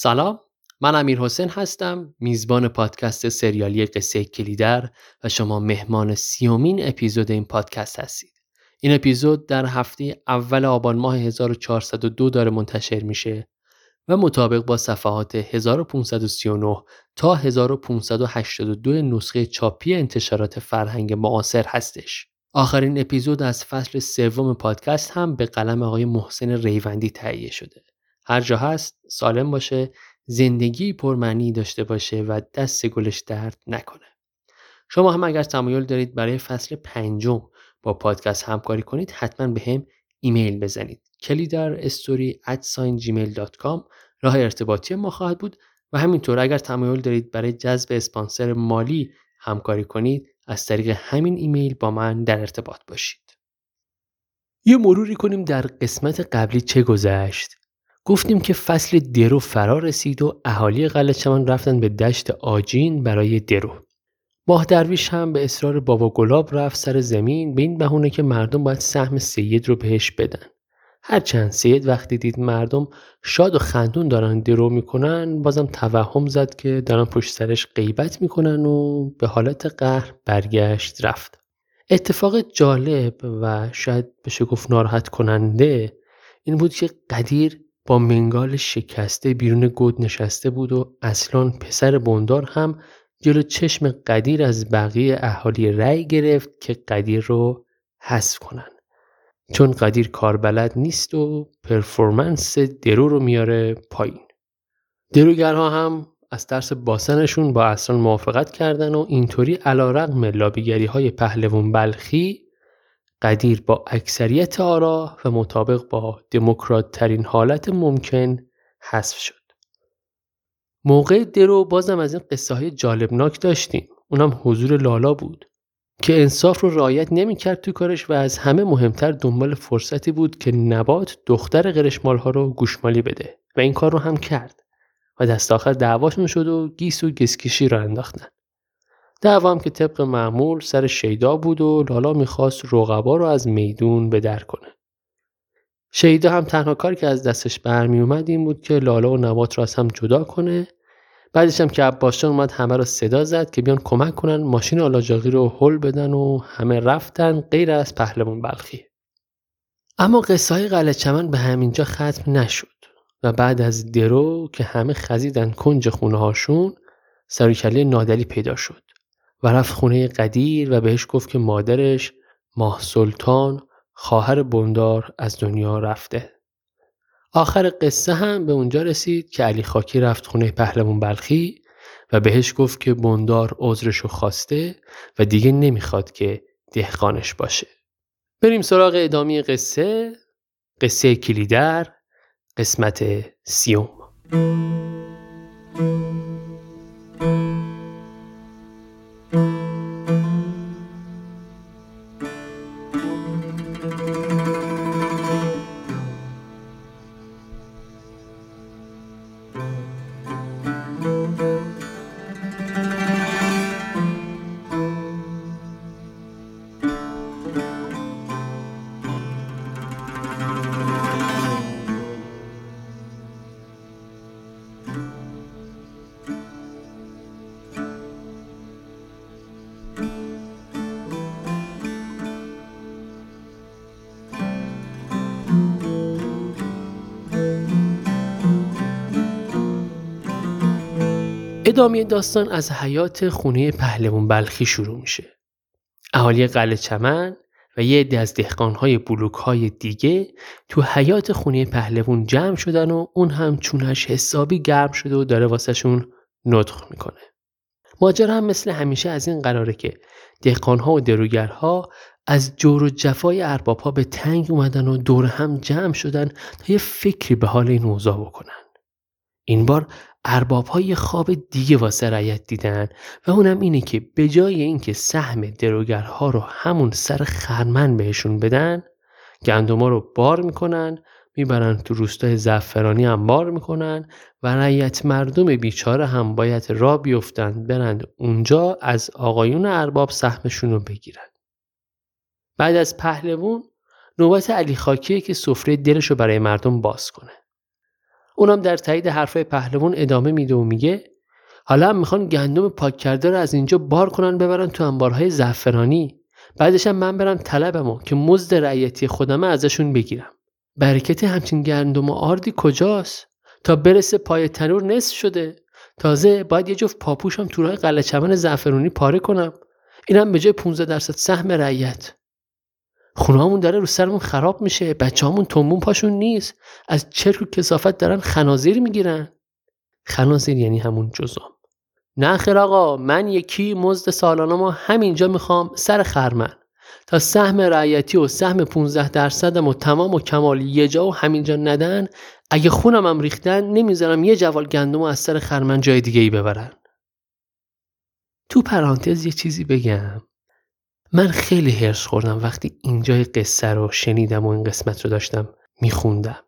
سلام من امیر حسین هستم میزبان پادکست سریالی قصه کلیدر و شما مهمان سیومین اپیزود این پادکست هستید این اپیزود در هفته اول آبان ماه 1402 داره منتشر میشه و مطابق با صفحات 1539 تا 1582 نسخه چاپی انتشارات فرهنگ معاصر هستش. آخرین اپیزود از فصل سوم پادکست هم به قلم آقای محسن ریوندی تهیه شده. هر جا هست سالم باشه زندگی پرمعنی داشته باشه و دست گلش درد نکنه. شما هم اگر تمایل دارید برای فصل پنجم با پادکست همکاری کنید حتما به هم ایمیل بزنید. کلی در استوری راه ارتباطی ما خواهد بود و همینطور اگر تمایل دارید برای جذب اسپانسر مالی همکاری کنید از طریق همین ایمیل با من در ارتباط باشید. یه مروری کنیم در قسمت قبلی چه گذشت؟ گفتیم که فصل درو فرا رسید و اهالی قلعه چمن رفتن به دشت آجین برای درو. ماه درویش هم به اصرار بابا گلاب رفت سر زمین به این بهونه که مردم باید سهم سید رو بهش بدن. هرچند سید وقتی دید مردم شاد و خندون دارن درو می‌کنن بازم توهم زد که دارن پشت سرش غیبت می‌کنن و به حالت قهر برگشت رفت. اتفاق جالب و شاید بشه گفت ناراحت کننده این بود که قدیر با منگال شکسته بیرون گود نشسته بود و اصلا پسر بندار هم جلو چشم قدیر از بقیه اهالی رأی گرفت که قدیر رو حذف کنن. چون قدیر کاربلد نیست و پرفورمنس درو رو میاره پایین. دروگرها هم از ترس باسنشون با اصلا موافقت کردن و اینطوری علا رقم لابیگری های پهلوون بلخی قدیر با اکثریت آرا و مطابق با دموکرات ترین حالت ممکن حذف شد. موقع درو بازم از این قصه های جالبناک داشتیم. اونم حضور لالا بود که انصاف رو رعایت نمی‌کرد تو کارش و از همه مهمتر دنبال فرصتی بود که نبات دختر قرشمال ها رو گوشمالی بده و این کار رو هم کرد و دست آخر دعواشون شد و گیس و گسکشی رو انداختن. دعوام که طبق معمول سر شیدا بود و لالا می‌خواست رقبا رو از میدون به در کنه. شیدا هم تنها کاری که از دستش برمی اومد این بود که لالا و نبات رو از هم جدا کنه. بعدش هم که عباسجان اومد همه رو صدا زد که بیان کمک کنن ماشین آلاجاقی رو حل بدن و همه رفتن غیر از پهلوان بلخی. اما قصه های قلعه چمن به همینجا ختم نشد و بعد از درو که همه خزیدن کنج خونه هاشون سرکله نادلی پیدا شد. و رفت خونه قدیر و بهش گفت که مادرش ماه سلطان خواهر بندار از دنیا رفته. آخر قصه هم به اونجا رسید که علی خاکی رفت خونه پهلوان بلخی و بهش گفت که بندار عذرشو خواسته و دیگه نمی‌خواد که دهقانش باشه. بریم سراغ ادامه قصه قصه کلیدر قسمت سیوم ادامه داستان از حیات خونه پهلوان بلخی شروع میشه. اهالی قلعه چمن و یه عده از دهقانهای بلوک های دیگه تو حیات خونه پهلوان جمع شدن و اون هم چونش حسابی گرم شده و داره واسهشون نطخ می‌کنه. ماجرا هم مثل همیشه از این قراره که دهقانها و دروگرها از جور و جفای ارباب ها به تنگ اومدن و دور هم جمع شدن تا یه فکری به حال این اوضاع بکنن. این بار ارباب های خواب دیگه واسه رعیت دیدن و اونم اینه که به جای اینکه سهم دروگرها رو همون سر خرمن بهشون بدن گندما رو بار می‌کنن می‌برن تو روستای زعفرانی هم بار می‌کنن و رعیت مردم بیچاره هم باید را بیفتن برند اونجا از آقایون ارباب سهمشون رو بگیرن. بعد از پهلوون نوبت علی خاکیه که سفره دلش رو برای مردم باز کنه. اونم در تایید حرفای پهلوان ادامه میده و میگه حالا هم می‌خوان گندم پاک کرده رو از اینجا بار کنن ببرن تو انبارهای زعفرانی. بعدش هم من برم طلبمو که مزد رعیتی خودمه ازشون بگیرم. برکت همچین گندم و آردی کجاست؟ تا برسه پای تنور نصف شده. تازه باید یه جفت پاپوشم تو راه قلعه چمن زعفرونی پاره کنم. اینم به جای 15 درصد سهم رعیت. خونهامون داره رو سرمون خراب میشه بچه‌هامون تنبون پاشون نیست. از چرک و کسافت دارن خنازیر می‌گیرن. خنازیر یعنی همون جزام نه خیر آقا من یکی مزد سالانه ما همینجا می‌خوام سر خرمن. تا سهم رعیتی و سهم 15 درصدم و تمام و کمال یه جا و همینجا ندن اگه خونم هم ریختن نمی‌ذارم یه جوال گندم از سر خرمن جای دیگه ای ببرن. تو پرانتز یه چیزی بگم. من خیلی هرس خوردم وقتی اینجای قصه رو شنیدم و این قسمت رو داشتم میخوندم.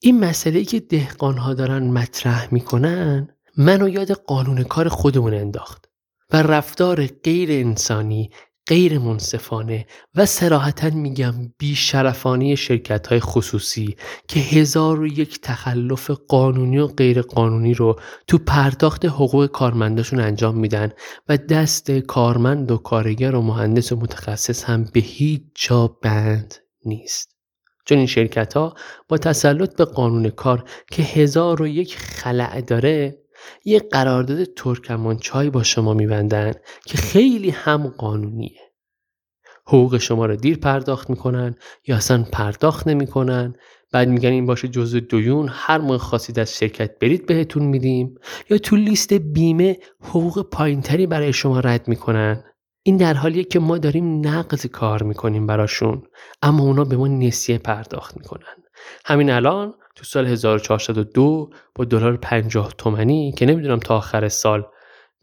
این مسئله که دهقانها دارن مطرح می‌کنن منو یاد قانون کار خودمون انداخت و رفتار غیر انسانی غیر منصفانه و سراحتا میگم بیشرفانی شرکت های خصوصی که هزار و یک تخلف قانونی و غیر قانونی رو تو پرداخت حقوق کارمنداشون انجام میدن و دست کارمند و کارگر و مهندس و متخصص هم به هیچ جا بند نیست. چون این شرکت ها با تسلط به قانون کار که هزار و یک خلع داره یه قرارداد ترکمان چای با شما میبندن که خیلی هم قانونیه. حقوق شما رو دیر پرداخت می‌کنن یا اصلا پرداخت نمی‌کنن. بعد میگن این باشه جزء دویون هر موقع خواستید از شرکت برید بهتون میدیم. یا تو لیست بیمه حقوق پایینتری برای شما رد می‌کنن. این در حالیه که ما داریم نقض کار می‌کنیم براشون اما اونا به ما نسیه پرداخت می‌کنن. همین الان تو سال 1402 با دلار 50 تومنی که نمی‌دونم تا آخر سال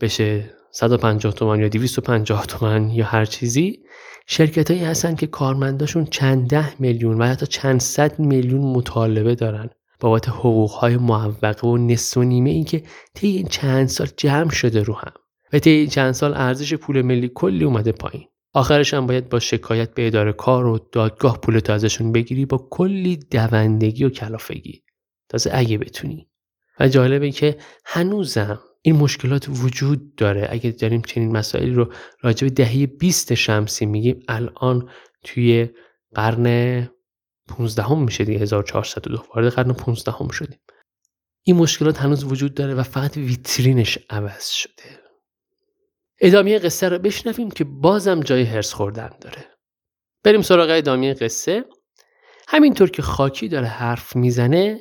بشه 150 تومن یا 250 تومن یا هر چیزی شرکت هایی هستن که کارمنداشون چند ده میلیون و حتی چند صد میلیون مطالبه دارن بابت حقوق های معوقه و نصف و نیمه این که طی این چند سال جمع شده رو هم. و طی این چند سال ارزش پول ملی کلی اومده پایین. آخرش هم باید با شکایت به اداره کار و دادگاه پولت ازشون بگیری با کلی دوندگی و کلافگی. تازه اگه بتونی. و جالبه که هنوزم این مشکلات وجود داره. اگه داریم چنین مسائلی رو راجع به دهه 20 شمسی میگیم الان توی قرن 15 هم میشه دیگه 1402 وارد قرن 15 هم شدیم. این مشکلات هنوز وجود داره و فقط ویترینش عوض شده. ادامه قصه رو بشنویم که بازم جای هرس خوردن داره. بریم سراغ ادامه قصه. همینطور که خاکی داره حرف می‌زنه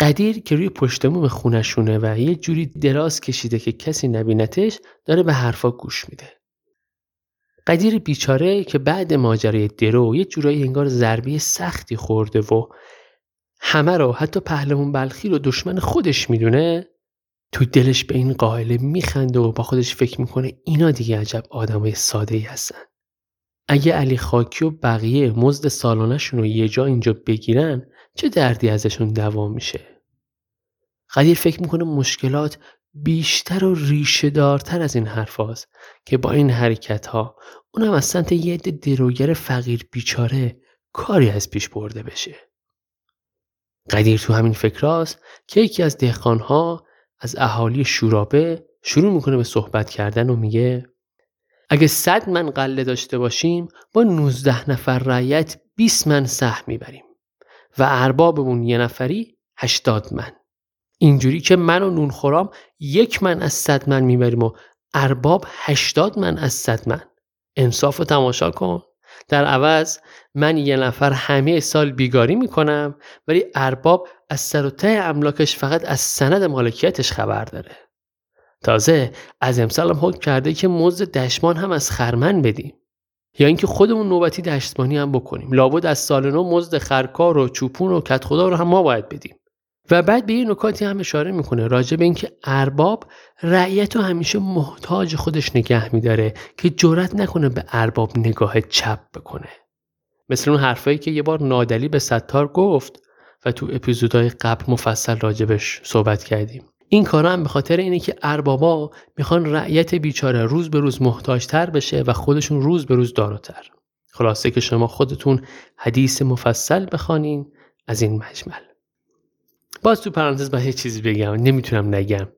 قدیر که روی پشتموم خونشونه و یه جوری دراز کشیده که کسی نبینتش داره به حرفا گوش میده. قدیر بیچاره که بعد ماجرای درو یه جورایی انگار ضربه سختی خورده و همه رو حتی پهلمون بلخی رو دشمن خودش می‌دونه تو دلش به این قائله میخنده و با خودش فکر می‌کنه اینا دیگه عجب آدمای ساده ای هستن. اگه علی خاکی و بقیه مزد سالانشون رو یه جا اینجا بگیرن چه دردی ازشون دوام میشه؟ قدیر فکر می‌کنه مشکلات بیشتر و ریشه دارتر از این حرف که با این حرکت ها اونم از سمت یه دروگر فقیر بیچاره کاری از پیش برده بشه. قدیر تو همین فکر که یکی از دهقانها از اهالی شورابه شروع می‌کنه به صحبت کردن و میگه اگه صد من قله داشته باشیم با 19 نفر رعیت 20 من سهم می‌بریم و اربابمون یه نفری 80 من. اینجوری که من و نون خورام یک من از صد من می‌بریم و ارباب 80 من از صد من. انصاف رو تماشا کن. در عوض من یه نفر همه سال بیگاری می‌کنم ولی ارباب از سر و ته املاکش فقط از سند مالکیتش خبر داره. تازه از امسال هم حکم کرده که مزد دشمان هم از خرمن بدیم. یا اینکه خودمون نوبتی دشتمانی هم بکنیم. لابد از سال نو مزد خرکار و چوپون و کت خدا رو هم ما باید بدیم. و بعد به یه نکاتی هم اشاره می‌کنه راجع به اینکه ارباب رعیت رو همیشه محتاج خودش نگه میداره که جرأت نکنه به ارباب نگاه چپ بکنه. مثل اون حرفایی که یه بار نادلی به ستار گفت و تو اپیزودهای قبل مفصل راجبش صحبت کردیم. این کارا هم به خاطر اینه که اربابا می‌خوان رعیت بیچاره روز به روز محتاجتر بشه و خودشون روز به روز داراتر خلاصه که شما خودتون حدیث مفصل بخوانین از این مجمل. باز تو پرانتز باید یه چیزی بگم نمی‌تونم نگم.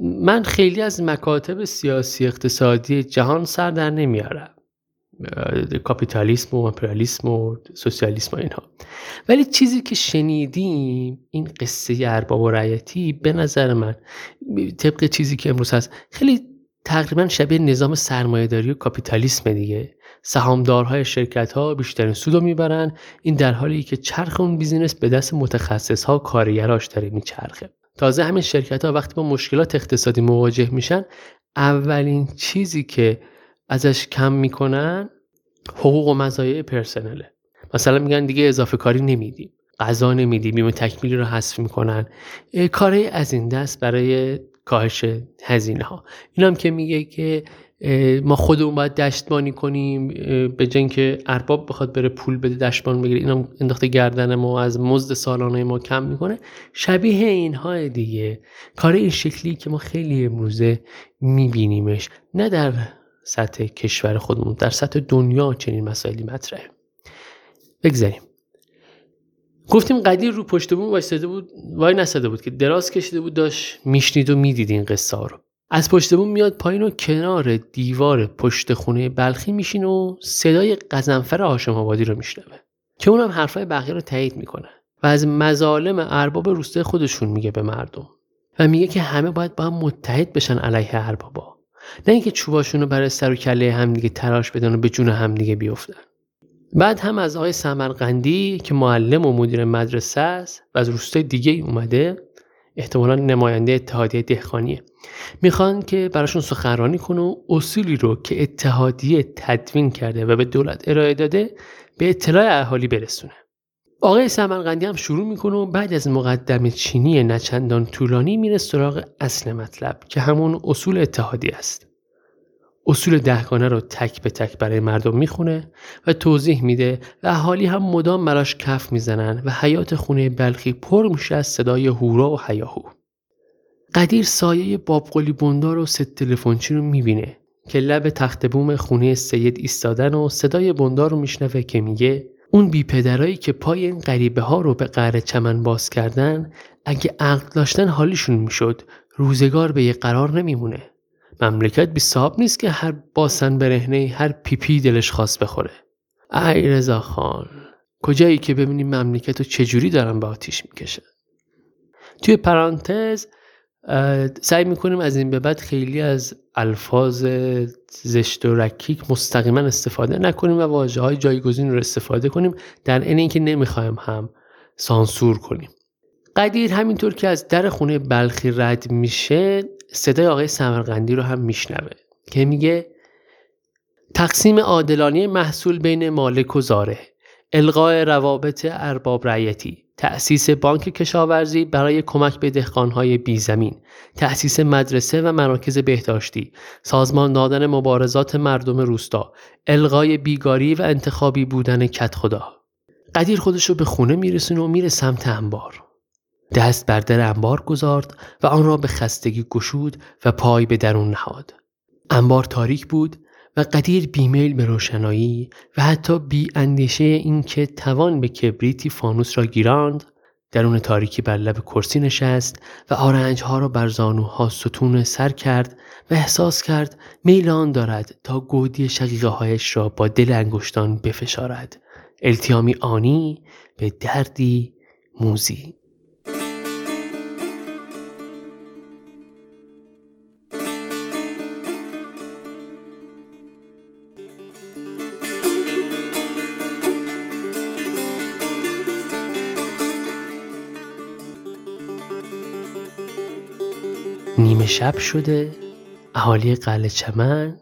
من خیلی از مکاتب سیاسی اقتصادی جهان سر در نمیارم. کاپیتالیسم و امپریالیسم و سوسیالیسم و اینها. ولی چیزی که شنیدیم این قصه ارباب و رعیتی به نظر من طبق چیزی که امروز هست خیلی تقریبا شبیه نظام سرمایهداری و کاپیتالیسم دیگه. سهامدارهای شرکت ها بیشترین سود رو می‌برن این در حالی که چرخ اون بیزینس به دست متخصص ها و کارگراش داره میچرخه. تازه همین شرکت ها وقتی با مشکلات اقتصادی مواجه میشن اولین چیزی که ازش کم می‌کنن حقوق و مزایای پرسنله. مثلا میگن دیگه اضافه کاری نمیدیم غذا نمیدیم بیمه تکمیلی رو حذف می‌کنن. کاری از این دست برای کاهش هزینه ها این هم که میگه که ما خودمون باید دشتبانی کنیم به جن که ارباب بخواد بره پول بده دشتبان بگیره. اینا انداخته گردن ما از مزد سالانه ما کم می‌کنه. شبیه اینها دیگه. کار این شکلی که ما خیلی امروزه میبینیمش. نه در سطح کشور خودمون. در سطح دنیا چنین مسائلی مطرحه. بگذاریم. گفتیم قدیر رو پشت بوم وایستاده بود وای نساده بود که دراز کشیده بود داشت میشنید و می‌دید این قصه رو. از پشت بوم میاد پایین و کنار دیوار پشت خونه بلخی میشین و صدای قزنفر هاشم آبادی رو میشنوه که اونم حرفای بقیه رو تایید می‌کنه و از مظالم ارباب روسته خودشون میگه به مردم و میگه که همه باید با هم متحد بشن علیه اربابا. نه اینکه چوباشون رو برای سر و کله همدیگه تراش بدن و به جون همدیگه بیفتن بعد هم از آقای سمرقندی که معلم و مدیر مدرسه است و از روستای دیگه اومده احتمالا نماینده اتحادیه دهخانیه می‌خوان که براشون سخنرانی کنه و اصولی رو که اتحادیه تدوین کرده و به دولت ارائه داده به اطلاع اهالی برسونه. آقای سمرقندی هم شروع می‌کنه و بعد از مقدم چینی نچندان طولانی میره سراغ اصل مطلب که همون اصول اتحادی است. اصول دهگانه رو تک به تک برای مردم می‌خونه و توضیح میده و اهالی هم مدام براش کف می‌زنن و حیات خونه بلخی پر میشه از صدای هورا و حیاهو قدیر سایه باباقلی بندار و سید تلفنچی رو می‌بینه که لب تخت بوم خونه سید ایستادن و صدای بندار رو میشنوه که میگه اون بی پدرایی که پای این غریبه ها رو به قلعه چمن باز کردن اگه عقل داشتن حالیشون می‌شد. روزگار به یه قرار نمیمونه. مملکت بی صاحب نیست که هر باسن برهنه هر گهی دلش خواست بخوره. ای رضا خان کجایی که ببینیم مملکت رو چجوری دارن به آتیش می‌کشن توی پرانتز سعی می‌کنیم از این به بعد خیلی از الفاظ زشت و رکیک مستقیما استفاده نکنیم و واجه های جایگزین رو استفاده کنیم در این اینکه نمی‌خوایم هم سانسور کنیم. قدیر همینطور که از در خونه بلخی رد میشه صدای آقای سمرقندی رو هم میشنوه که میگه تقسیم عادلانه محصول بین مالک و زاره القاء روابط ارباب رعیتی. تأسیس بانک کشاورزی برای کمک به دهقانهای بیزمین تأسیس مدرسه و مراکز بهداشتی سازمان دادن مبارزات مردم روستا القای بیگاری و انتخابی بودن کت خدا قدیر خودش رو به خونه میرسونه و میره سمت انبار. دست بر در انبار گذارد و آن را به خستگی گشود و پای به درون نهاد. انبار تاریک بود و قدیر بیمیل به روشنایی و حتی بی اندیشه اینکه توان به کبریتی فانوس را گیراند درون تاریکی بر لب کرسی نشست و آرنجها را بر زانوها ستون سر کرد و احساس کرد میل آن دارد تا گودی شقیقه هایش را با دل انگشتان بفشارد. التیامی آنی به دردی موزی. شب شده اهالی قلعه چمن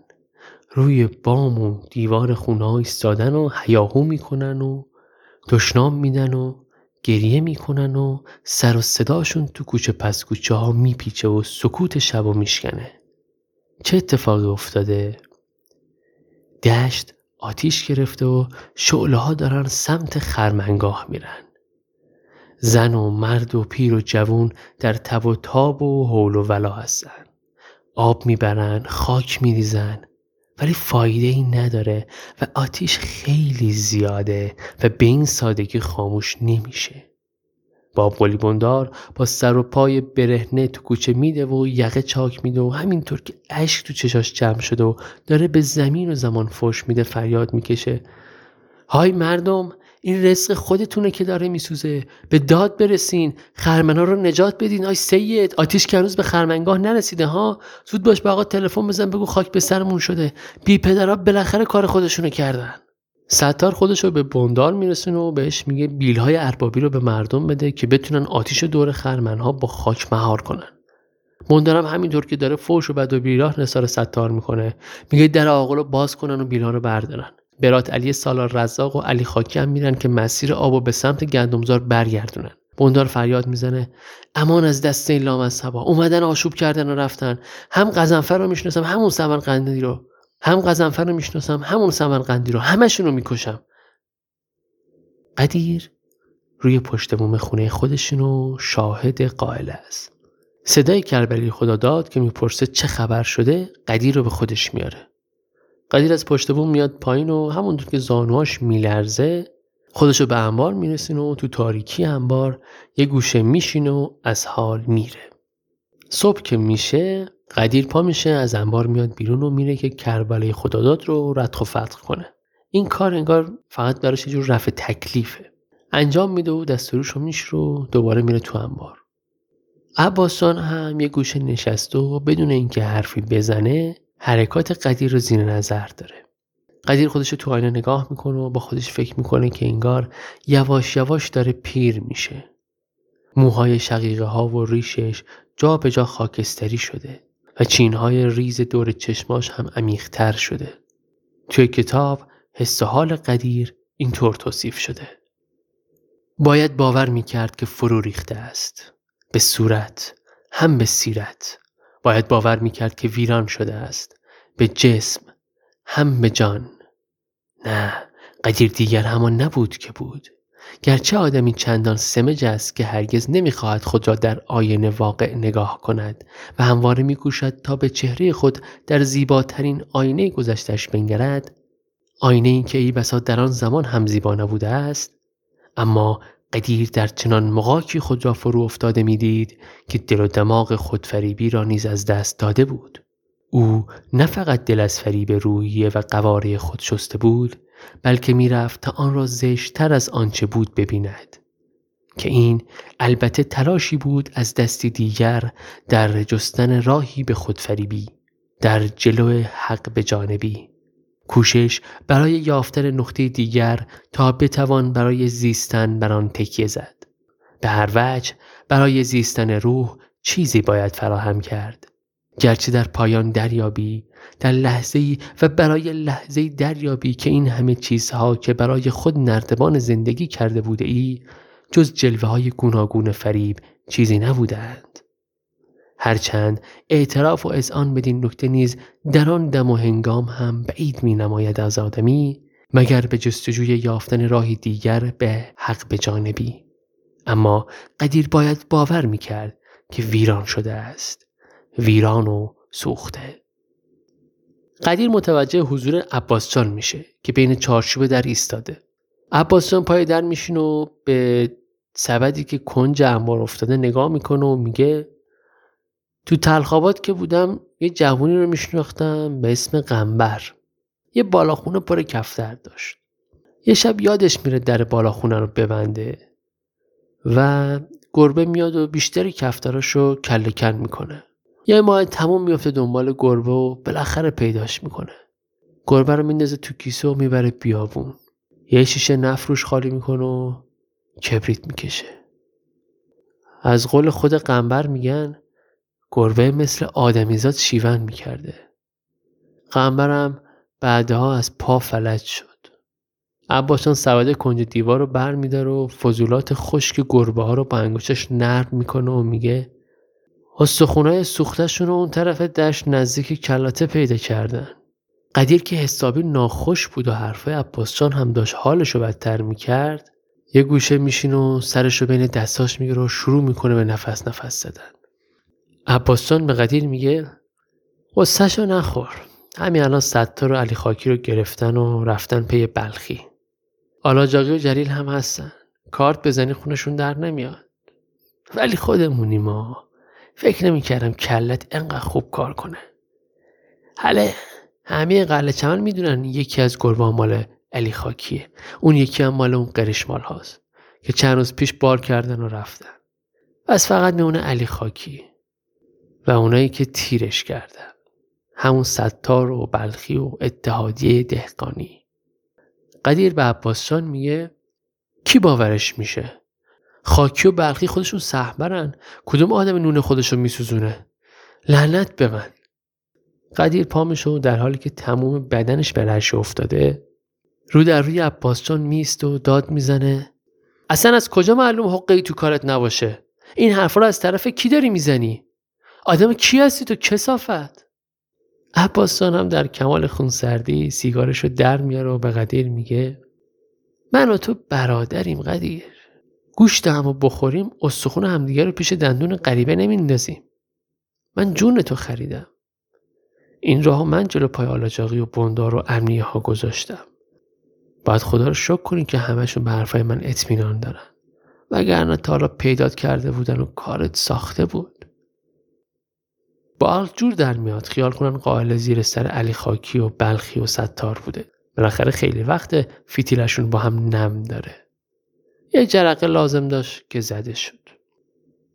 روی بام و دیوار خونه ایستادن و هیاهو می‌کنن و دشنام میدن و گریه می‌کنن و سر و صداشون تو کوچه پس کوچه ها میپیچه و سکوت شب و میشکنه چه اتفاقی افتاده؟ دشت آتیش گرفته و شعله ها دارن سمت خرمنگاه میرن زن و مرد و پیر و جوون در تب و تاب و حول و ولا هستن. آب می‌برن خاک میریزن ولی فایده ای نداره و آتیش خیلی زیاده و به این سادگی خاموش نمیشه. با قلی بندار با سر و پای برهنه تو کوچه میده و یقه چاک میده و همینطور که اشک تو چشاش جمع شده و داره به زمین و زمان فش میده فریاد می‌کشه. های مردم این رزق خودتونه که داره میسوزه. به داد برسین. خرمنا رو نجات بدین. آی سید آتیش که هنوز به خرمنگاه نرسیده ها؟ زود باش به آقا تلفن بزن بگو خاک به سرمون شده. بی پدرها بالاخره کار خودشونو کردن. ستار خودش رو به بندار میرسونه و بهش میگه بیلهای اربابی رو به مردم بده که بتونن آتیش دور خرمنها با خاک مهار کنن. بندارم همینطور که داره فوش و بد و بیراه نثار ستار می‌کنه. میگه در آقل رو باز کنن و بیلها رو بردارن. برات علی سالار رزاق و علی خاکی هم میرن که مسیر آب و به سمت گندمزار برگردونن. بندار فریاد می‌زنه امان از دست این لامصبا. اومدن آشوب کردن و رفتن. هم قزنفر رو می‌شناسم همون سمرقندی رو. هم قزنفر رو می‌شناسم همون سمرقندی رو. همشون رو می‌کشم. قدیر روی پشت بوم خونه خودشونو شاهد قائل است. صدای کربلی خدا داد که می‌پرسه چه خبر شده؟ قدیر رو به خودش میاره. قدیر از پشت بوم میاد پایین و همونطور که زانواش میلرزه خودشو به انبار میرسینه و تو تاریکی انبار یه گوشه میشینه و از حال میره. صبح که میشه قدیر پا میشه از انبار میاد بیرون و میره که کربلای خداداد رو ردخ و فتح کنه. این کار انگار فقط براش یه جور رفع تکلیفه. انجام میده و دستوروش رو میش رو دوباره میره تو انبار. عباسان هم یه گوشه نشسته و بدون اینکه حرفی بزنه حرکات قدیر رو زیر نظر داره. قدیر خودش رو تو آینه نگاه می‌کنه و با خودش فکر می‌کنه که انگار یواش یواش داره پیر میشه. موهای شقیقه ها و ریشش جا به جا خاکستری شده و چینهای ریز دور چشماش هم عمیقتر شده. توی کتاب حس حال قدیر اینطور توصیف شده. باید باور می‌کرد که فرو ریخته است. به صورت هم به سیرت. باید باور می‌کرد که ویران شده است. به جسم هم به جان. نه قدیر دیگر همان نبود که بود. گرچه آدمی چندان سمج است که هرگز نمی‌خواهد خود را در آینه واقع نگاه کند و همواره میکوشد تا به چهره خود در زیباترین آینه گذشتش بنگرد. آینه این که ای بسا در آن زمان هم زیبا نبوده است. اما قدیر در چنان مقاکی خود را فرو افتاده می‌دید که دل و دماغ خودفریبی را نیز از دست داده بود. او نه فقط دل از فریب روحیه و قواره خود شسته بود بلکه می‌رفت تا آن را زشتتر از آنچه بود ببیند. که این البته تلاشی بود از دستی دیگر در جستن راهی به خودفریبی در جلو حق به جانبی. کوشش برای یافتن نقطه دیگر تا بتوان برای زیستن بر آن تکیه زد. به هر وجه برای زیستن روح چیزی باید فراهم کرد. گرچه در پایان دریابی در لحظه ای و برای لحظه دریابی که این همه چیزها که برای خود نردبان زندگی کرده بوده ای جز جلوه های گوناگون فریب چیزی نبودند. هرچند اعتراف و آن بدین نکته نیز در آن دم و هنگام هم بعید می نماید از آدمی مگر به جستجوی یافتن راهی دیگر به حق به جانبی. اما قدیر باید باور می کرد که ویران شده است. ویران و سوخته. قدیر متوجه حضور عباسجان میشه که بین چارچوب در ایستاده. عباسجان پای در میشین و به سبدی که کنج انبار افتاده نگاه می‌کنه و میگه تو تلخابات که بودم یه جوونی رو میشناختم به اسم قنبر. یه بالاخونه پر کفتر داشت. یه شب یادش میره در بالاخونه رو ببنده و گربه میاد و بیشتری کفتراشو کله کن می‌کنه. یه ماه تموم میفته دنبال گربه و بالاخره پیداش می‌کنه. گربه رو میندازه تو کیسه و می‌بره بیابون. یه شیشه نفروش خالی می‌کنه و کبریت می‌کشه. از قول خود قنبر میگن گربه مثل آدمیزاد شیون می‌کرده. قنبرم بعدها از پا فلج شد. عباسان سواده کنج دیوار رو بر میداره و فضولات خشک گربه ها رو با انگوشش نرم می‌کنه و میگه استخونه سوختشون رو اون طرف دشت نزدیک کلاته پیدا کردن. قدیر که حسابی ناخوش بود و حرفای عباسجان هم داشت حالش رو بدتر می‌کرد یه گوشه میشین و سرش رو بین دستاش می‌گیره و شروع می‌کنه به نفس نفس زدن. عباسجان به قدیر میگه قصهشو نخور. همین الان ستار و علی خاکی رو گرفتن و رفتن پی بلخی. آلاجاقی و جلیل هم هستن. کارت بزنی خونشون در نمیاد. ولی خودمونی ما فکر نمی‌کردم کلت انقدر خوب کار کنه. حالا همه قله چمن می‌دونن یکی از گربان مال علی خاکیه. اون یکی هم مال اون قرشمال هاست که چند روز پیش بار کردن و رفتن. بس فقط میونه علی خاکی و اونایی که تیرش کردن همون ستار و بلخی و اتحادیه دهقانی. قدیر به عباسشان میگه کی باورش میشه؟ خاکی و بلخی خودشون سهبرن کدوم آدم نون خودشو میسوزونه؟ لعنت به من. قدیر پامشو در حالی که تموم بدنش به رش افتاده رو در روی عباسجان میست و داد می‌زنه. اصلا از کجا معلوم حقه تو کارت نباشه؟ این حرف رو از طرف کی داری می‌زنی؟ آدم کی هستی تو؟ کسافت. عباسجان هم در کمال خونسردی سیگارش رو در میاره و به قدیر میگه من و تو برادریم قدیر. گوشت همو بخوریم استخون همدیگه رو پیش دندون غریبه نمیندازیم. من جون تو خریدم. این راه من جلو پای آلاجاقی و بندار و امنیه ها گذاشتم. باید خدا رو شکر کنی که همشون به حرفای من اطمینان دارن. وگرنه تا حالا پیدات کرده بودن و کارت ساخته بود. با جور در میاد. خیال کنن قائل زیر سر علی خاکی و بلخی و ستار بوده. بالاخره خیلی وقت فیتیلشون با هم نم داره. یه جرقه لازم داشت که زده شد.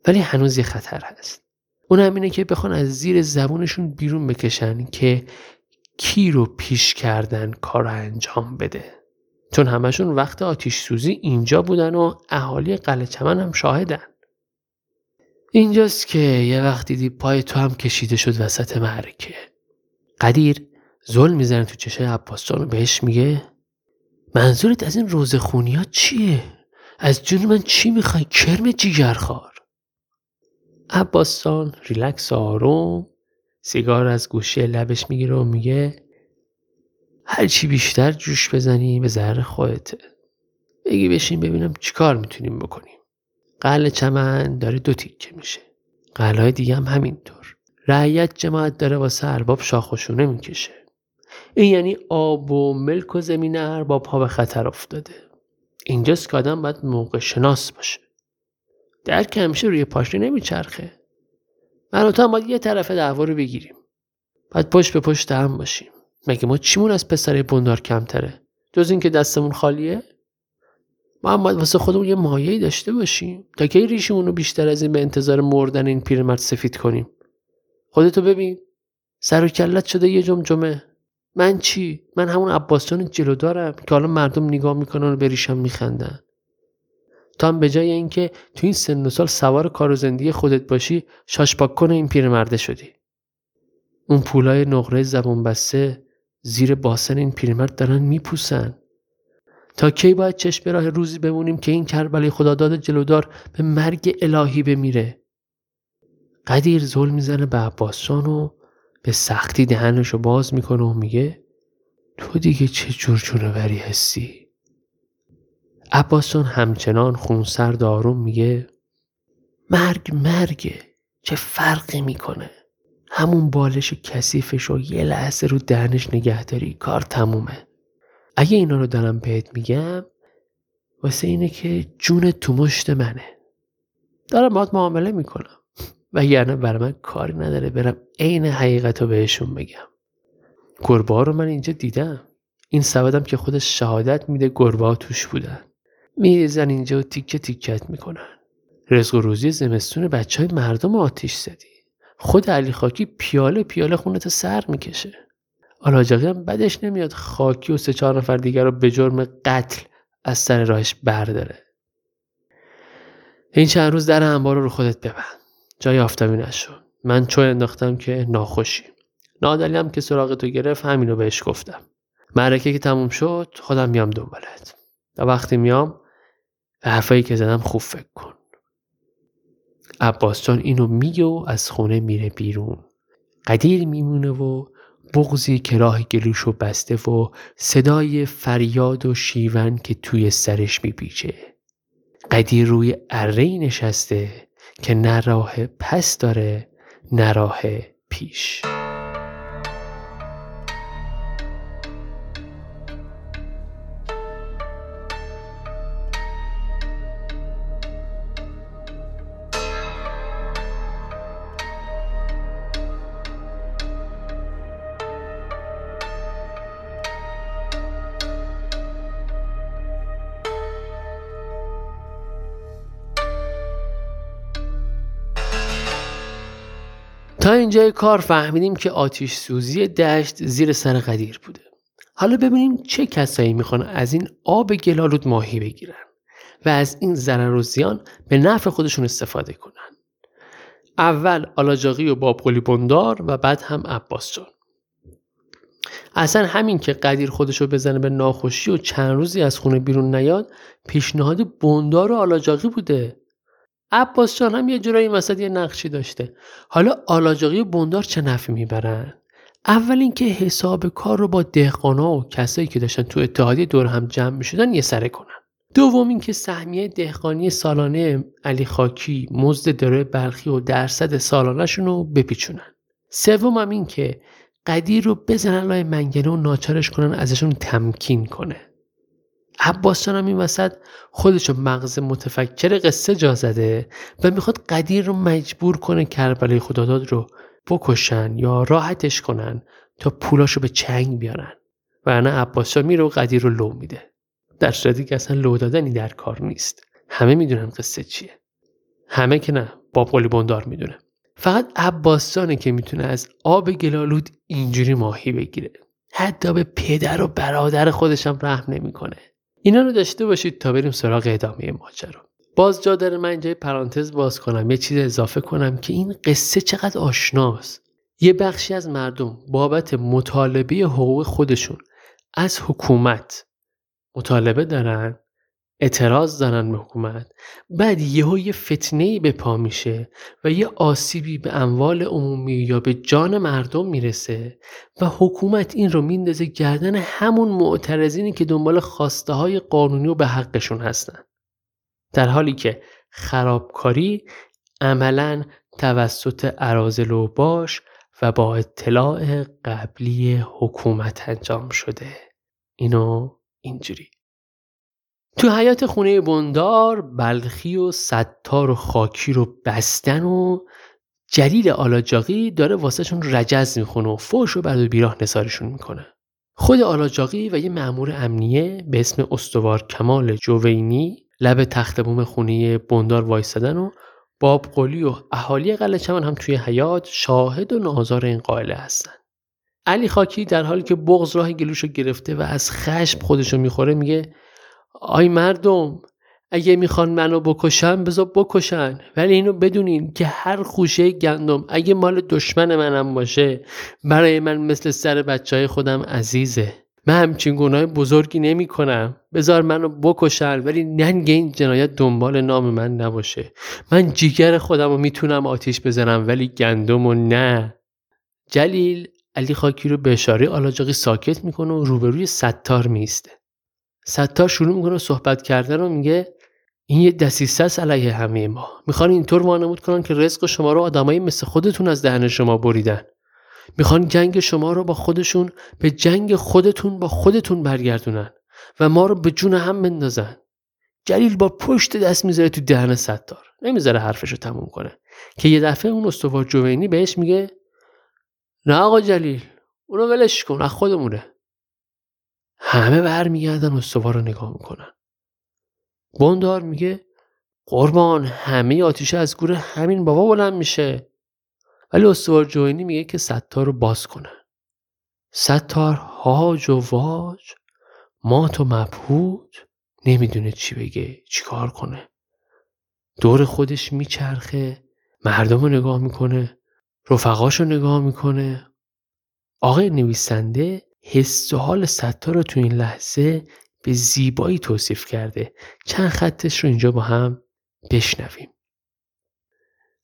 ولی هنوز یه خطر هست. اون هم اینه که بخوان از زیر زبونشون بیرون بکشن که کی رو پیش کردن کار انجام بده. چون همشون وقت آتیش سوزی اینجا بودن و اهالی قلعه چمن هم شاهدن. اینجاست که یه وقت دیدی پای تو هم کشیده شد وسط معرکه قدیر ظلم می‌زنه تو چشه عباس و بهش میگه منظورت از این روزخونی ها چیه؟ از جون من چی می‌خوای؟ کرم جیگرخوار. عباسان ریلکس آروم. سیگار از گوشی لبش می‌گیره و میگه هرچی بیشتر جوش بزنی به ذره خودته بگی بشین ببینم چیکار می‌تونیم بکنیم. قل چمن داره دو تیکه میشه. قلهای دیگه هم همینطور. رعیت جماعت داره واسه ارباب شاخشونه می‌کشه. این یعنی آب و ملک و زمین ارباب ها به خطر افتاده. اینجاست که آدم باید موقع شناس باشه. درک همیشه روی پاشنه نمیچرخه. من و تو هم باید یه طرف دعوا رو بگیریم. باید پشت به پشت هم باشیم. مگه ما چیمون از پسر بندار کمتره؟ جز اینکه دستمون خالیه؟ ما هم باید واسه خودمون یه مایهی داشته باشیم. تا که ریشمون رو بیشتر از این به انتظار مردن این پیرمرد سفید کنیم؟ خودتو ببین. سر و کلت شده یه جمجمه. من چی؟ من همون عباسجان جلو دارم که حالا مردم نگاه می‌کنن و به ریشم میخندن. تا هم به جای اینکه تو این سن و سال سوار کار و زندگی خودت باشی شاشپاک کنه این پیرمرده شدی. اون پولای نقره زبون بسته زیر باسن این پیرمرد دارن میپوسن. تا کی باید چشم راه روزی بمونیم که این کربلای خداداد جلودار به مرگ الهی بمیره؟ قدیر ظلم می‌زنه به عباسجان و به سختی دهنشو باز می‌کنه و میگه تو دیگه چه جور جونوری هستی؟ عباسجان همچنان خونسرد داروم میگه مرگ مرگه چه فرقی می‌کنه؟ همون بالش کثیفش رو یه لحظه رو دهنش نگهداری کار تمومه. اگه اینا رو دارم بهت میگم واسه اینه که جون تو مشت منه. دارم باید معامله می‌کنم. و یعنی برای من کاری نداره. برم عین حقیقت رو بهشون بگم. گربه رو من اینجا دیدم. این سبدم که خودش شهادت میده گربه توش بودن. میریزن اینجا و تیکه تیکت می‌کنن. رزق و روزی زمستون بچه های مردم آتیش زدی. خود علی خاکی پیاله پیاله خونت سر می‌کشه. آلاجاقی هم بدش نمیاد. خاکی و سه چهار نفر دیگر رو به جرم قتل از سر راهش برداره. این چند روز در انبار رو خودت ببند. جای آفتابی نشو من چوی انداختم که ناخوشی. نادلی هم که سراغ تو گرفت همینو بهش گفتم. معرکه که تموم شد خودم میام دنبالت. و وقتی میام به حرفایی که زدم خوب فکر کن. عباس اینو میگه و از خونه میره بیرون. قدیر میمونه و بغزی که راه گلوشو بسته و صدای فریاد و شیون که توی سرش میپیچه. قدیر روی اره نشسته. که نه پس داره نه پیش. تا اینجای کار فهمیدیم که آتیش سوزی دشت زیر سر قدیر بوده. حالا ببینیم چه کسایی می‌خوان از این آب گلالود ماهی بگیرن و از این ضرر و زیان به نفع خودشون استفاده کنن. اول آلاجاقی و بابقلی بندار و بعد هم عباس جان. اصلا همین که قدیر خودشو بزنه به ناخوشی و چند روزی از خونه بیرون نیاد پیشنهاد بندار و آلاجاقی بوده. عباس جان هم یه جورایی وسط یه نقشی داشته. حالا آلاجاقی و بندار چه نفعی می‌برن؟ اول اینکه حساب کار رو با دهقانا و کسایی که داشتن تو اتحادیه دور هم جمع می‌شدن یه سره کنن. دوم اینکه سهمیه دهقانی سالانه علی خاکی مزد داره برخی و درصد سالانهشون رو بپیچونن. سوم هم این که قدیر رو بزنن لای منگنه و ناچارش کنن ازشون تمکین کنه. عباس هم این وسط خودشو مغز متفکر قصه جا زده و می‌خواد قدیر رو مجبور کنه کربلای خداداد رو بکشن یا راحتش کنن تا پولاشو به چنگ بیارن. و نه عباس میره و قدیر رو لو میده. در صورتی که اصلا لو دادنی در کار نیست. همه می‌دونن قصه چیه. همه که نه با قلی بندار می‌دونه. فقط عباسانه که می‌تونه از آب گلالود اینجوری ماهی بگیره. حتی به پدر و برادر خودشم رحم نمی‌کنه. اینا رو داشته باشید تا بریم سراغ ادامه ماجرا. باز جا داره من اینجا پرانتز باز کنم یه چیز اضافه کنم که این قصه چقدر آشناست. یه بخشی از مردم بابت مطالبه حقوق خودشون از حکومت مطالبه دارن؟ اعتراض دارن به حکومت. بعد یهو یه فتنه به پا میشه و یه آسیبی به اموال عمومی یا به جان مردم می‌رسه و حکومت این رو میندازه گردن همون معترضینی که دنبال خواسته های قانونی و به حقشون هستن. در حالی که خرابکاری عملا توسط عرازل و باش و با اطلاع قبلی حکومت انجام شده. اینو اینجوری. تو حیات خونه بندار بلخی و ستار و خاکی رو بستن و جلیل آلاجاقی داره واسهشون رجز می‌خونه و فوش و بعد بیراه نسارشون می‌کنه. خود آلاجاقی و یه معمور امنیه به اسم استوار کمال جوینی لب تخت بوم خونه بندار وایستدن و باب قلی و اهالی قلعه چمن هم توی حیات شاهد و نازار این قائله هستن. علی خاکی در حالی که بغز راه گلوشو گرفته و از خشم خودشو می‌خوره میگه آی مردم اگه می‌خوان منو بکشن بذار بکشن. ولی اینو بدونین که هر خوشه گندم اگه مال دشمن منم باشه برای من مثل سر بچه های خودم عزیزه. من همچین گناه بزرگی نمی کنم بذار منو بکشن ولی ننگ این جنایت دنبال نام من نباشه. من جیگر خودم رو می‌تونم آتیش بزنم ولی گندم و نه. جلیل علی خاکی رو به اشاره آلاجاقی ساکت می‌کنه و روبروی ستار میسته ستار شروع می‌کنه صحبت کردن رو میگه این یه دسیسه علیه همه ما. می‌خوان اینطور وانمود کنن که رزق شما رو آدمایی مثل خودتون از دهن شما بریدن. می‌خوان جنگ شما رو با خودشون به جنگ خودتون با خودتون برگردونن و ما رو به جون هم بندازن. جلیل با پشت دست می‌ذاره تو دهن ستار نمی‌ذاره حرفش رو تموم کنه. که یه دفعه اون استوار جوینی بهش میگه نه آقا جلیل اونو ولش کن از خودمونه. همه برمیگردن استوار رو نگاه می‌کنن. بندار میگه قربان همه آتیشه از گور همین بابا بلند میشه. ولی استوار جوینی میگه که ستار رو باز کنن. ستار هاج و واج مات و مبهوت نمی‌دونه چی بگه چی کار کنه. دور خودش میچرخه مردم رو نگاه می‌کنه رفقاش رو نگاه می‌کنه. آقای نویسنده حس و حال ستار رو تو این لحظه به زیبایی توصیف کرده. چند خطش رو اینجا با هم بشنویم.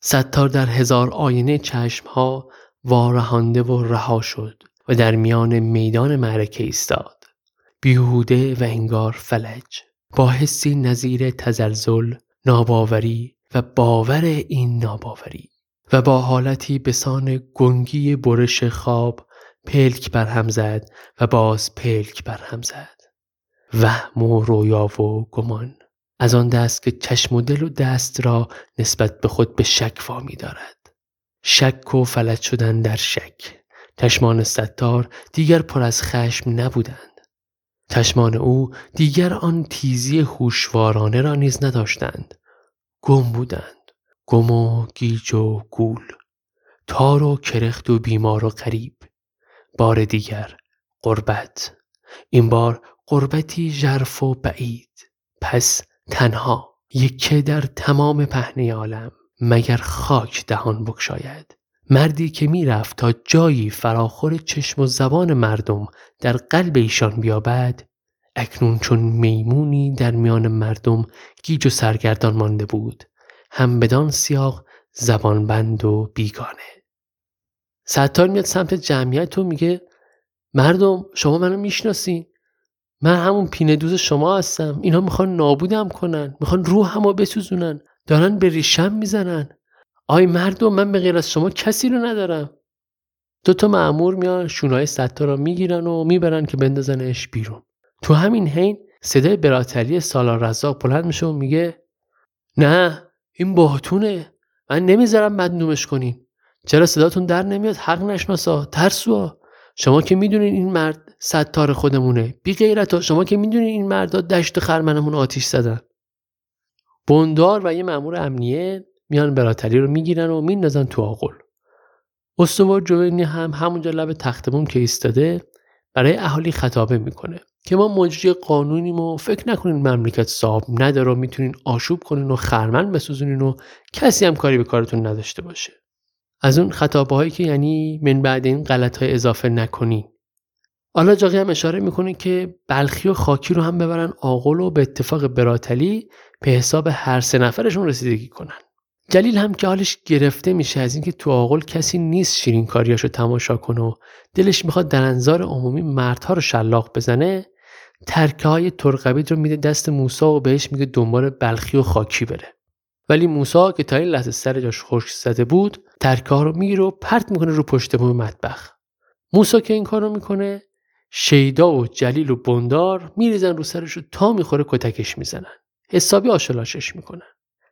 ستار در هزار آینه چشمها وارهانده و رها شد و در میان میدان معرکه ایستاد. بیهوده و انگار فلج. با حسی نظیر تزلزل ناباوری و باور این ناباوری و با حالتی بسان گنگی برش خواب پلک برهم زد و باز پلک برهم زد. وهم و رویا و گمان از آن دست که چشم و دل و دست را نسبت به خود به شک وامی دارد. شک و فلج شدن در شک. چشمان ستار دیگر پر از خشم نبودند. چشمان او دیگر آن تیزی هوشوارانه را نیز نداشتند. گم بودند. گم و گیج و گول. تار و کرخت و بیمار و غریب. بار دیگر قربت. این بار قربتی ژرف و بعید. پس تنها یکه در تمام پهنه عالم مگر خاک دهان بکشاید مردی که می‌رفت تا جایی فراخور چشم و زبان مردم در قلب ایشان بیابد اکنون چون میمونی در میان مردم گیج و سرگردان مانده بود. هم بدان سیاق زبان بند و بیگانه. ستار میاد سمت جمعیت و میگه مردم شما منو می‌شناسین. من همون پینه دوز شما هستم. اینا می‌خوان نابودم کنن. می‌خوان روح همو بسوزونن. دارن به ریشم می‌زنن. آی مردم من به غیر از شما کسی رو ندارم. دو تا معمور میان شونای ستار رو می‌گیرن و می‌برن که بندازنش بیرون. تو همین حین صدای براتلی سالار رزاق بلند میشه و میگه نه این باهتونه من نمی‌ذارم مدنومش کنین. چرا صداتون در نمیاد؟ حق نشناسا. ترسوا شما که می‌دونین این مرد ستار خودمونه. بی غیرتا شما که می‌دونین این مردا دشت خرمنمون آتیش زدن. بندار و یه مامور امنیه میان براتلی رو می‌گیرن و میندازن تو آقل استوار جوینی هم همونجا لب تختمون که ایستاده برای اهالی خطابه می‌کنه که ما مجری قانونیم و فکر نکنین مملکت صاحب نداره و می‌تونین آشوب کنین و خرمن بسوزونین و کسی هم کاری به کارتون نداشته باشه. از اون خطابه هایی که یعنی من بعد این غلط های اضافه نکنین حالا جاقی هم اشاره می‌کنه که بلخی و خاکی رو هم ببرن آقل و به اتفاق براتلی به حساب هر سه نفرشون رسیدگی کنن. جلیل هم که حالش گرفته میشه از اینکه تو آقل کسی نیست شیرین کاریاشو تماشا کنه و دلش می‌خواد در انظار عمومی مردها رو شلاق بزنه ترکه های ترقبید رو میده دست موسا و بهش میگه دنبال بلخی و خاکی بره. ولی موسا که تا این لحظه سر جاش خشک زده بود ترکه ها رو می‌گیره و پرت می‌کنه رو پشت بوم مطبخ. موسا که این کارو می‌کنه شیدا و جلیل و بندار میریزن رو سرش رو تا می‌خوره کتکش می‌زنن. حسابی آشلاشش می‌کنن.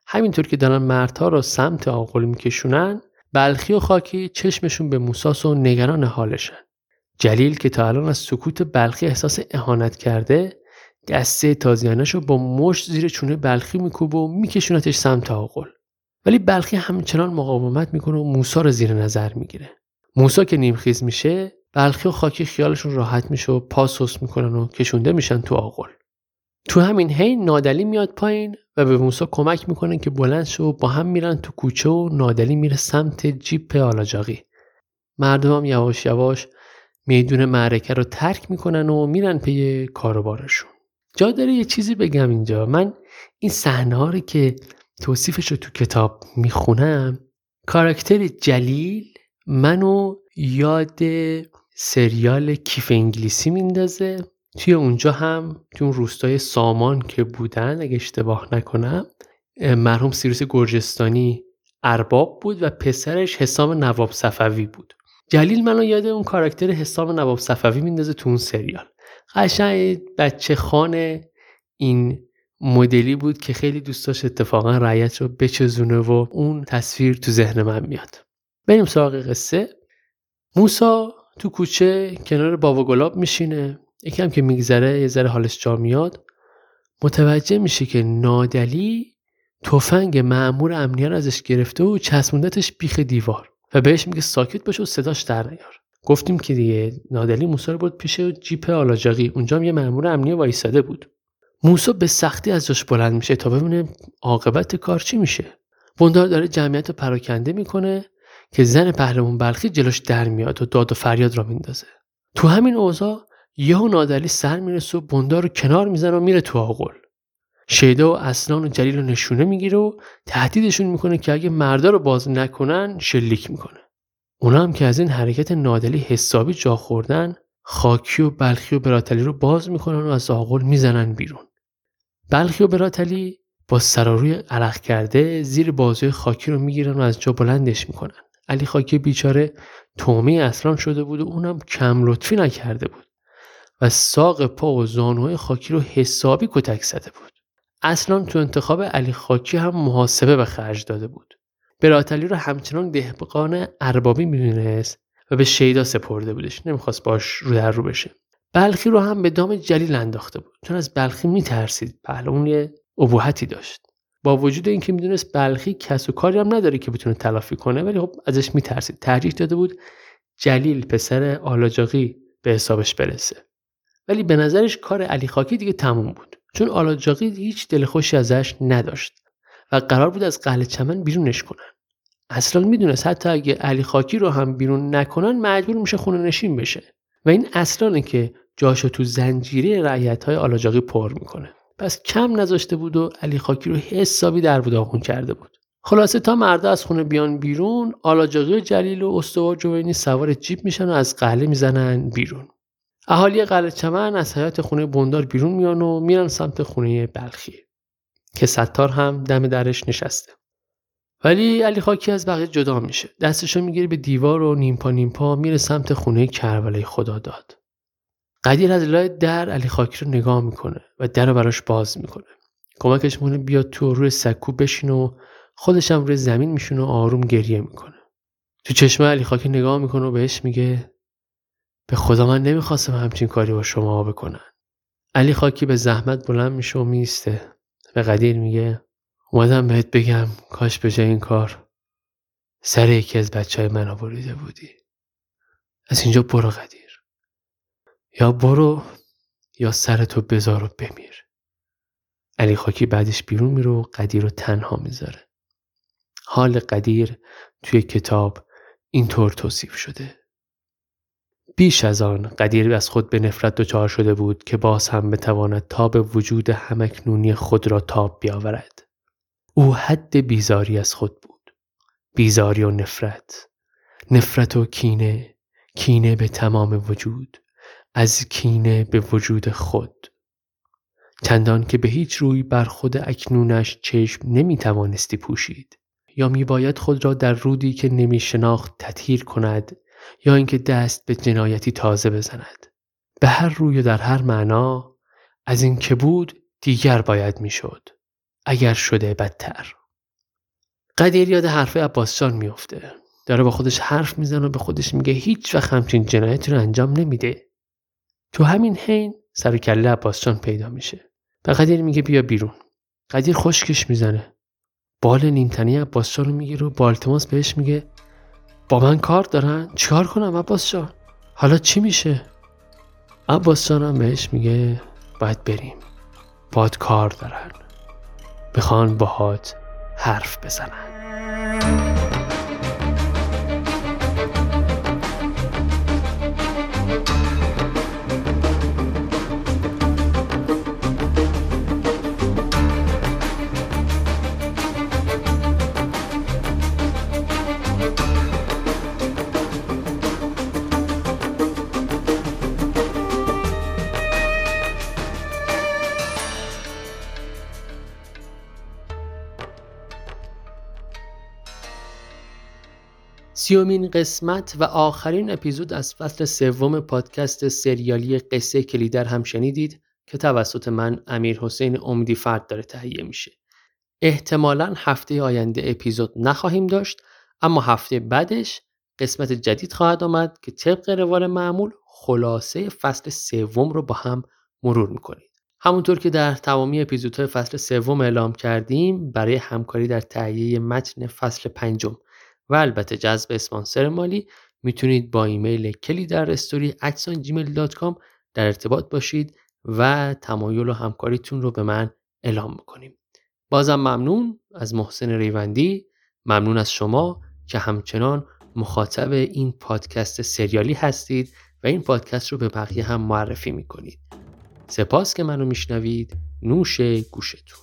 همینطور که دارن مردها رو سمت آقل میکشونن بلخی و خاکی چشمشون به موساس و نگران حالشن. جلیل که تا الان از سکوت بلخی احساس اهانت کرده دسته تازیانش رو با مشت زیر چونه بلخی میکوبه و میکشونتش سمت آقل ولی بلخی همچنان مقاومت می‌کنه و موسا رو زیر نظر می‌گیره. موسا که نیمخیز میشه بلخی و خاکی خیالشون راحت میشه و پاسوس می‌کنن و کشونده میشن تو آقل تو همین حین نادلی میاد پایین و به موسا کمک می‌کنه که بلند شو و با هم میرن تو کوچه و نادلی میره سمت جیپ آلاجاقی. مردم هم یواش یواش میدون معرکه رو ترک می‌کنن و میرن پی کاروبارشون. جا داره یه چیزی بگم اینجا. من این صحنه رو که توصیفش رو تو کتاب می‌خونم کاراکتر جلیل منو یاد سریال کیف انگلیسی میندازه. توی اونجا هم توی اون روستای سامان که بودن اگه اشتباه نکنم مرحوم سیروس گرجستانی ارباب بود و پسرش حسام نواب صفوی بود. جلیل منو یاد اون کاراکتر حسام نواب صفوی میندازه تو اون سریال. قشنگ بچه خانه این مدلی بود که خیلی دوست داشت اتفاقا رعیت رو بچزونه و اون تصویر تو ذهن من میاد. بریم سراغ قصه. موسا تو کوچه کنار باوا گلاب میشینه. یکم که میگذره یه ذره حالش جا میاد. متوجه میشه که نادلی تفنگ معمور امنیه رو ازش گرفته و چسبوندتش بیخ دیوار و بهش میگه ساکت باشه و صداش در نیار. گفتیم که دیگه نادلی موسی رو بود پیش جیپ آلاجاقی. اونجا یه مأمور امنیه وایساده بود. موسی به سختی از جاش بلند میشه تا ببینه عاقبت کار چی میشه. بندار داره جمعیت رو پراکنده می‌کنه که زن پهلوان بلخی جلوش در میاد و داد و فریاد را میندازه. تو همین اوضاع یهو نادلی سر می‌رسه و بندار رو کنار می‌زنه و میره تو آقل شیدا و اسنان و جلیل رو نشونه می‌گیره و تهدیدشون می‌کنه که اگه مردا رو باز نکنن شلیک می‌کنه. اونا هم که از این حرکت نادلی حسابی جا خوردن خاکی و بلخی و براتلی رو باز می‌کنن و از آقل می‌زنن بیرون. بلخی و براتلی با سراروی عرق کرده زیر بازوی خاکی رو می‌گیرن و از جا بلندش می‌کنن. علی خاکی بیچاره تومه اصلان شده بود و اونم کم لطفی نکرده بود و ساق پا و زانوهای خاکی رو حسابی کتک زده بود. اصلا تو انتخاب علی خاکی هم محاسبه به خرج داده بود. براتلی رو همچنان دهقان اربابی می‌دونست و به شیدا سپرده بودش. نمی‌خواست باش رو در رو بشه. بلخی رو هم به دام جلیل انداخته بود. چون از بلخی میترسید. پهلوان یه ابهتی داشت. با وجود اینکه می‌دونست بلخی کس و کاری هم نداره که بتونه تلافی کنه ولی خب ازش میترسید. ترجیح داده بود جلیل پسر آلاجاقی به حسابش برسه. ولی به نظرش کار علی خاکی دیگه تموم بود. چون آلاجاقی هیچ دلخوشی ازش نداشت. و قرار بود از قهل چمن بیرونش کنن. اصلا می‌دونست حتی اگه علی خاکی رو هم بیرون نکنن مجبور میشه خونه نشین بشه. و این اصلا که جاشو تو زنجیره رعیت های آلاجاقی پر می‌کنه. پس کم نذاشته بود و علی خاکی رو حسابی در بوداغون کرده بود. خلاصه تا مردا از خونه بیان بیرون آلاجاقی و جلیل و استوار جوینی سوار جیب میشن و از قهله می‌زنن بیرون. اهالی قلعه چمن از حیات خونه بندار بیرون میان و میرن سمت خونه بلخی. که ستار هم دم درش نشسته. ولی علی خاکی از بقیه جدا میشه. دستشو می‌گیره به دیوار و نیمپا نیمپا میره سمت خونه کربلای خدا داد. قدیر از لای در علی خاکی رو نگاه می‌کنه و در رو براش باز می‌کنه. کمکش مونه بیاد تو روی سکو بشین و خودش هم روی زمین میشونه و آروم گریه می‌کنه. تو چشمه علی خاکی نگاه می‌کنه و بهش میگه به خدا من نمی‌خواستم همچین کاری با شما بکنن. علی خاکی به زحمت بلند میشه و میسته به قدیر میگه اومدم بهت بگم کاش به این کار. سر یکی از بچه های من آوریده بودی. از اینجا برو قدیر. یا برو یا سرتو بذار و بمیر. علی خاکی بعدش بیرون میره و قدیر رو تنها می‌ذاره. حال قدیر توی کتاب اینطور توصیف شده. بیش از آن قدیر از خود به نفرت دچار شده بود که باز هم بتواند تاب وجود همکنونی خود را تاب بیاورد. او حد بیزاری از خود بود. بیزاری و نفرت. نفرت و کینه. کینه به تمام وجود. از کینه به وجود خود. چندان که به هیچ روی بر خود اکنونش چشم نمی توانستی پوشید. یا می باید خود را در رودی که نمی شناخت تطهیر کند یا اینکه دست به جنایتی تازه بزند. به هر روی و در هر معنا از این که بود دیگر باید می‌شد. اگر شده بدتر. قدیر یاد حرف عباسجان میفته داره با خودش حرف می‌زنه و به خودش میگه هیچ وقت همچین جنایتی رو انجام نمیده. تو همین حین سر کله عباسجان پیدا میشه. و قدیر میگه بیا بیرون. قدیر خشکش می‌زنه. بال نیمتنی عباسجان رو می‌گیره و بالتماس بهش میگه با من کار دارن؟ چیکار کنم عباس جان؟ حالا چی میشه؟ عباس جانم بهش میگه باید بریم. باد کار دارن. می‌خوان باهات حرف بزنن. سیومین قسمت و آخرین اپیزود از فصل سوم پادکست سریالی قصه کلیدر هم شنیدید که توسط من امیر حسین امیدی فرد داره تهیه میشه. احتمالا هفته آینده اپیزود نخواهیم داشت اما هفته بعدش قسمت جدید خواهد آمد که طبق روال معمول خلاصه فصل سوم رو با هم مرور می‌کنید. همونطور که در تمامی اپیزودهای فصل سوم اعلام کردیم برای همکاری در تهیه متن فصل پنجم و البته جذب اسپانسر مالی می‌تونید با ایمیل کلی در استوری gmail.com در ارتباط باشید و تمایل و همکاریتون رو به من اعلام بکنیم. بازم ممنون از محسن ریوندی ممنون از شما که همچنان مخاطب این پادکست سریالی هستید و این پادکست رو به بقیه هم معرفی می‌کنید. سپاس که منو میشنوید. نوش گوشتون.